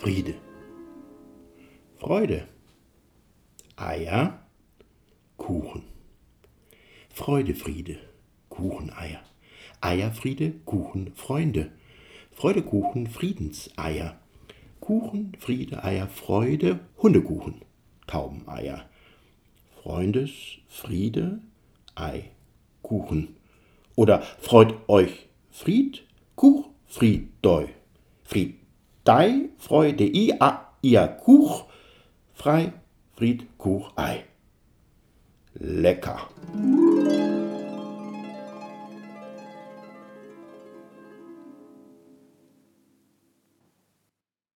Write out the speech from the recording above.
Friede. Freude. Eier, Kuchen. Freude, Friede, Kuchen, Eier. Eierfriede, Kuchen, Freunde. Freude, Kuchen, Friedenseier. Kuchen, Friede, Eier, Freude, Hundekuchen, Taubeneier. Freundes, Friede, Ei, Kuchen. Oder freut euch Fried, Kuch, Friedeu. Friedei, Freude, I, A, ihr Kuch, frei, Fried, Kuch, Ei. Lecker.